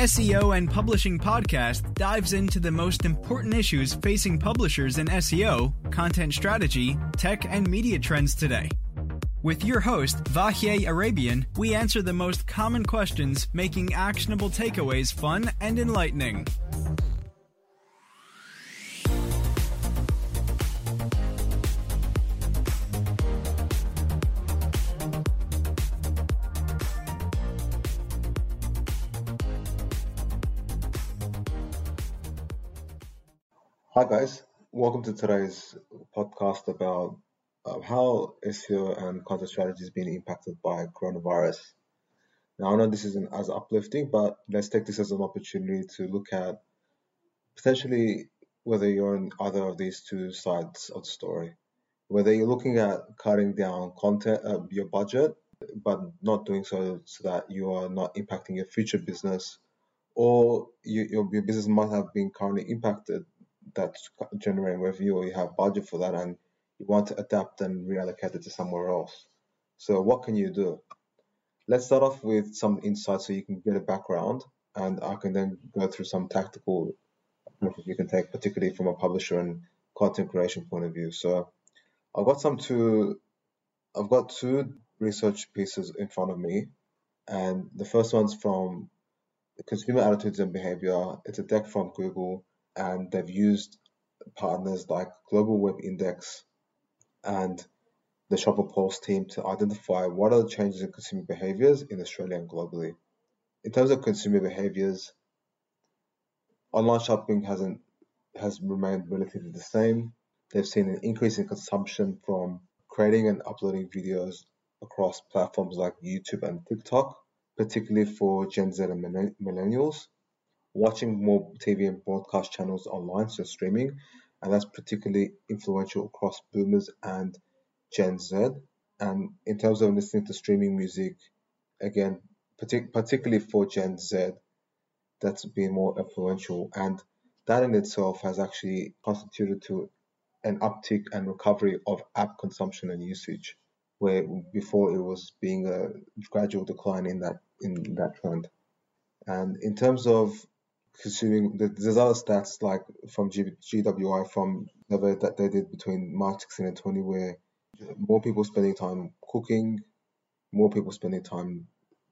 SEO and Publishing Podcast dives into the most important issues facing publishers in SEO, content strategy, tech, and media trends today. With your host, Vahe Arabian, we answer the most common questions, making actionable takeaways fun and enlightening. Hi guys, welcome to today's podcast about uh, how SEO and content strategy is being impacted by coronavirus. Now I know this isn't as uplifting, but let's take this as an opportunity to look at potentially whether you're on either of these two sides of the story. Whether you're looking at cutting down content, uh, your budget, but not doing so so that you are not impacting your future business, or you, your, your business might have been currently impacted that's generating revenue or you have budget for that and you want to adapt and reallocate it to somewhere else. So what can you do? Let's start off with some insights so you can get a background and I can then go through some tactical approaches you can take, particularly from a publisher and content creation point of view. So I've got some two I've got two research pieces in front of me and the first one's from consumer attitudes and behavior. It's a deck from Google and they've used partners like Global Web Index and the Shopper Pulse team to identify what are the changes in consumer behaviors in Australia and globally. In terms of consumer behaviors, online shopping hasn't has remained relatively the same. They've seen an increase in consumption from creating and uploading videos across platforms like YouTube and TikTok, particularly for Gen Z and millennials watching more TV and broadcast channels online, so streaming, and that's particularly influential across boomers and Gen Z. And in terms of listening to streaming music, again, partic- particularly for Gen Z, that's been more influential. And that in itself has actually constituted to an uptick and recovery of app consumption and usage, where before it was being a gradual decline in that in that trend. And in terms of consuming there's other stats like from G, GWI from survey that they did between March 16 and 20 where more people spending time cooking, more people spending time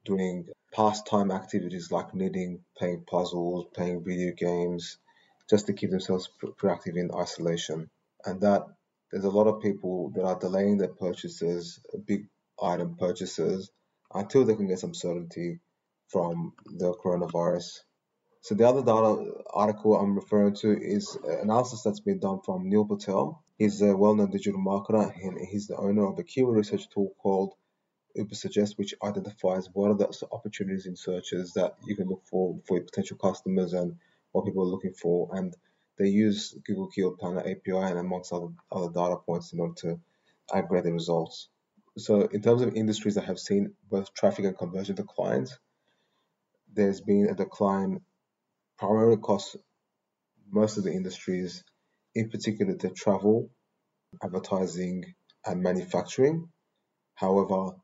doing pastime activities like knitting, playing puzzles, playing video games, just to keep themselves proactive in isolation. And that there's a lot of people that are delaying their purchases, big item purchases, until they can get some certainty from the coronavirus. So the other data article I'm referring to is analysis that's been done from Neil Patel. He's a well-known digital marketer and he's the owner of a keyword research tool called Ubersuggest, which identifies what are the opportunities in searches that you can look for for your potential customers and what people are looking for. And they use Google Keyword Planner API and amongst other, other data points in order to aggregate the results. So in terms of industries that have seen both traffic and conversion declines, there's been a decline primarily costs most of the industries, in particular the travel, advertising, and manufacturing. However,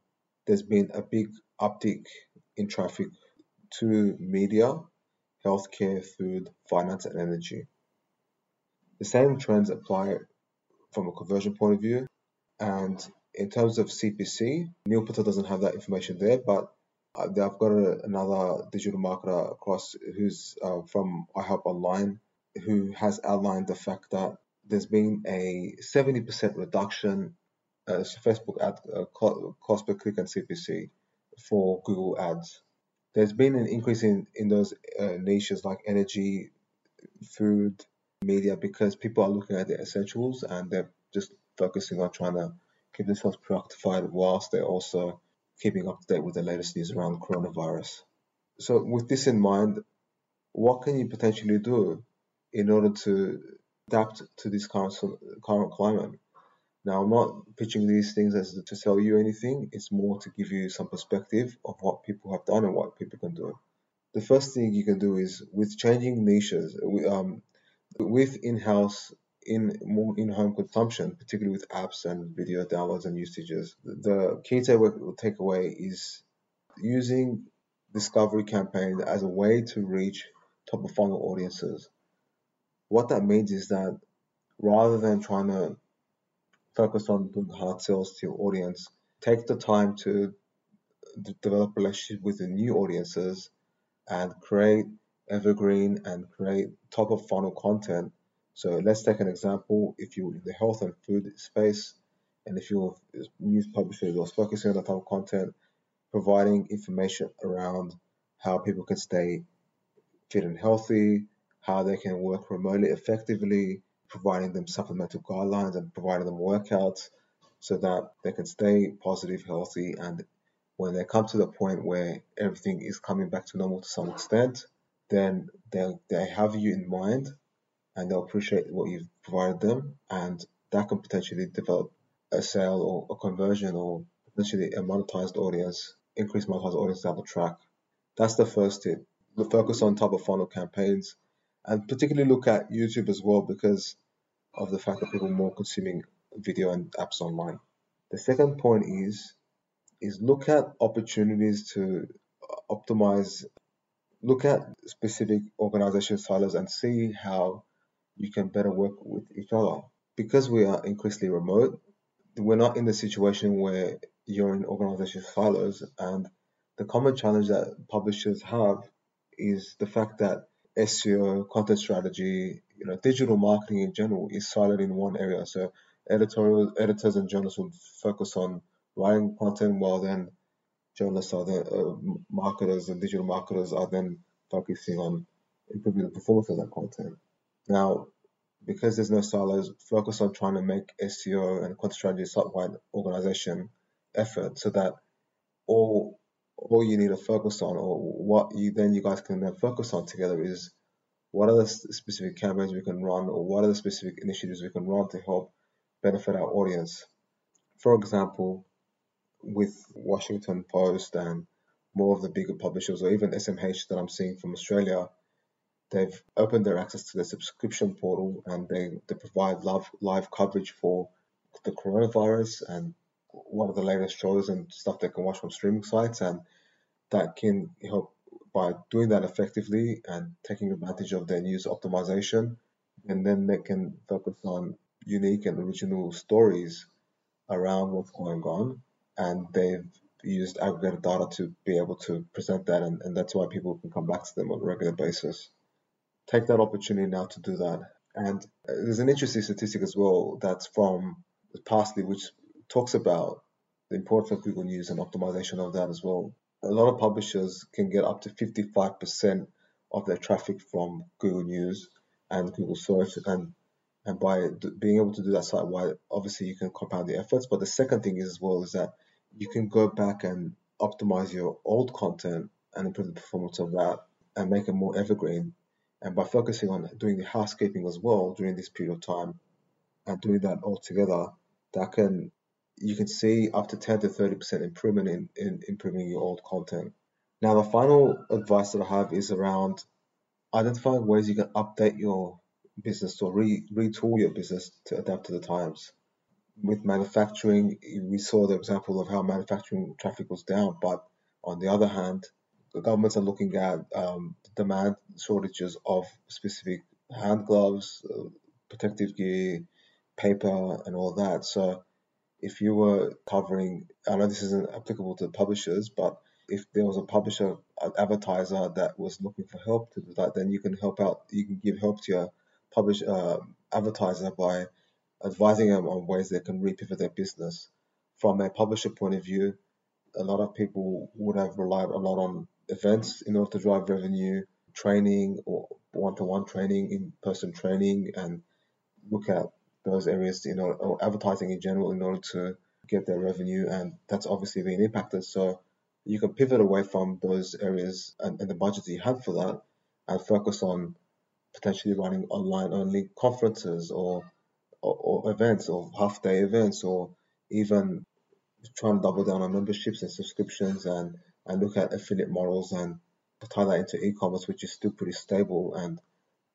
there's been a big uptick in traffic to media, healthcare, food, finance, and energy. The same trends apply from a conversion point of view. And in terms of CPC, Neil Patel doesn't have that information there, but uh, I've got another digital marketer across who's uh, from iHelp Online who has outlined the fact that there's been a 70% reduction uh, Facebook ad uh, cost per click and CPC for Google Ads. There's been an increase in, in those uh, niches like energy, food, media because people are looking at the essentials and they're just focusing on trying to keep themselves preoccupied whilst they're also keeping up to date with the latest news around coronavirus. So, with this in mind, what can you potentially do in order to adapt to this current current climate? Now, I'm not pitching these things as to sell you anything. It's more to give you some perspective of what people have done and what people can do. The first thing you can do is with changing niches, um, with in-house in more in-home consumption, particularly with apps and video downloads and usages. The key takeaway is using discovery campaign as a way to reach top of funnel audiences. What that means is that rather than trying to focus on doing hard sales to your audience, take the time to develop relationship with the new audiences and create evergreen and create top of funnel content. So let's take an example. If you're in the health and food space, and if you're news publisher that's focusing on that type of content, providing information around how people can stay fit and healthy, how they can work remotely effectively, providing them supplemental guidelines and providing them workouts so that they can stay positive, healthy, and when they come to the point where everything is coming back to normal to some extent, then they they have you in mind and they'll appreciate what you've provided them, and that can potentially develop a sale or a conversion or potentially a monetized audience, increase monetized audience down the track. That's the first tip. The focus on top of funnel campaigns and particularly look at YouTube as well because of the fact that people are more consuming video and apps online. The second point is is look at opportunities to optimize look at specific organization silos and see how you can better work with each other. Because we are increasingly remote, we're not in the situation where you're in organization silos and the common challenge that publishers have is the fact that SEO, content strategy, you know, digital marketing in general is siloed in one area. So editorial editors and journalists will focus on writing content while then journalists are the uh, marketers and digital marketers are then focusing on improving the performance of that content. Now, because there's no silos, focus on trying to make SEO and content strategy a site-wide organization effort so that all all you need to focus on or what you then you guys can then focus on together is what are the specific campaigns we can run or what are the specific initiatives we can run to help benefit our audience. For example, with Washington Post and more of the bigger publishers or even SMH that I'm seeing from Australia, they've opened their access to the subscription portal and they, they provide live, live coverage for the coronavirus and what are the latest shows and stuff they can watch from streaming sites and that can help by doing that effectively and taking advantage of their news optimization and then they can focus on unique and original stories around what's going on and they've used aggregated data to be able to present that, and, and that's why people can come back to them on a regular basis. Take that opportunity now to do that. And there's an interesting statistic as well that's from Parse.ly, which talks about the importance of Google News and optimization of that as well. A lot of publishers can get up to 55% of their traffic from Google News and Google Search, and and by being able to do that site wide, obviously you can compound the efforts. But the second thing is as well is that you can go back and optimize your old content and improve the performance of that and make it more evergreen. And by focusing on doing the housekeeping as well during this period of time and doing that all together, that can you can see up to 10 to 30% improvement in, in improving your old content. Now, the final advice that I have is around identifying ways you can update your business or re, retool your business to adapt to the times with manufacturing, we saw the example of how manufacturing traffic was down, but on the other hand, governments are looking at um, demand shortages of specific hand gloves, uh, protective gear, paper, and all that. So, if you were covering, I know this isn't applicable to publishers, but if there was a publisher, an advertiser that was looking for help to do that, then you can help out. You can give help to your publish uh, advertiser by advising them on ways they can repivot their business. From a publisher point of view, a lot of people would have relied a lot on events in order to drive revenue, training or one-to-one training, in-person training, and look at those areas, in know, or advertising in general in order to get their revenue, and that's obviously being impacted. So you can pivot away from those areas and, and the budget that you have for that, and focus on potentially running online only conferences or or, or events or half day events or even trying to double down on memberships and subscriptions and, and look at affiliate models and tie that into e-commerce, which is still pretty stable and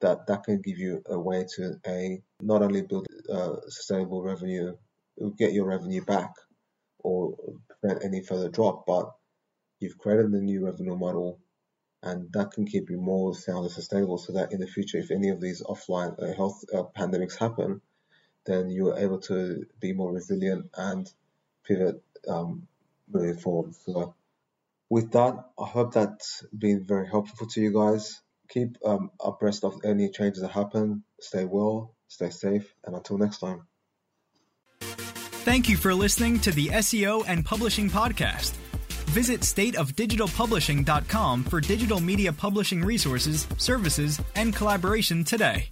that that can give you a way to a not only build uh, sustainable revenue, get your revenue back or prevent any further drop, but you've created a new revenue model, and that can keep you more sound and sustainable so that in the future, if any of these offline uh, health uh, pandemics happen, then you're able to be more resilient and pivot um, moving forward. So, with that, I hope that's been very helpful to you guys. Keep um, abreast of any changes that happen. Stay well, stay safe, and until next time. Thank you for listening to the SEO and Publishing Podcast. Visit stateofdigitalpublishing.com for digital media publishing resources, services, and collaboration today.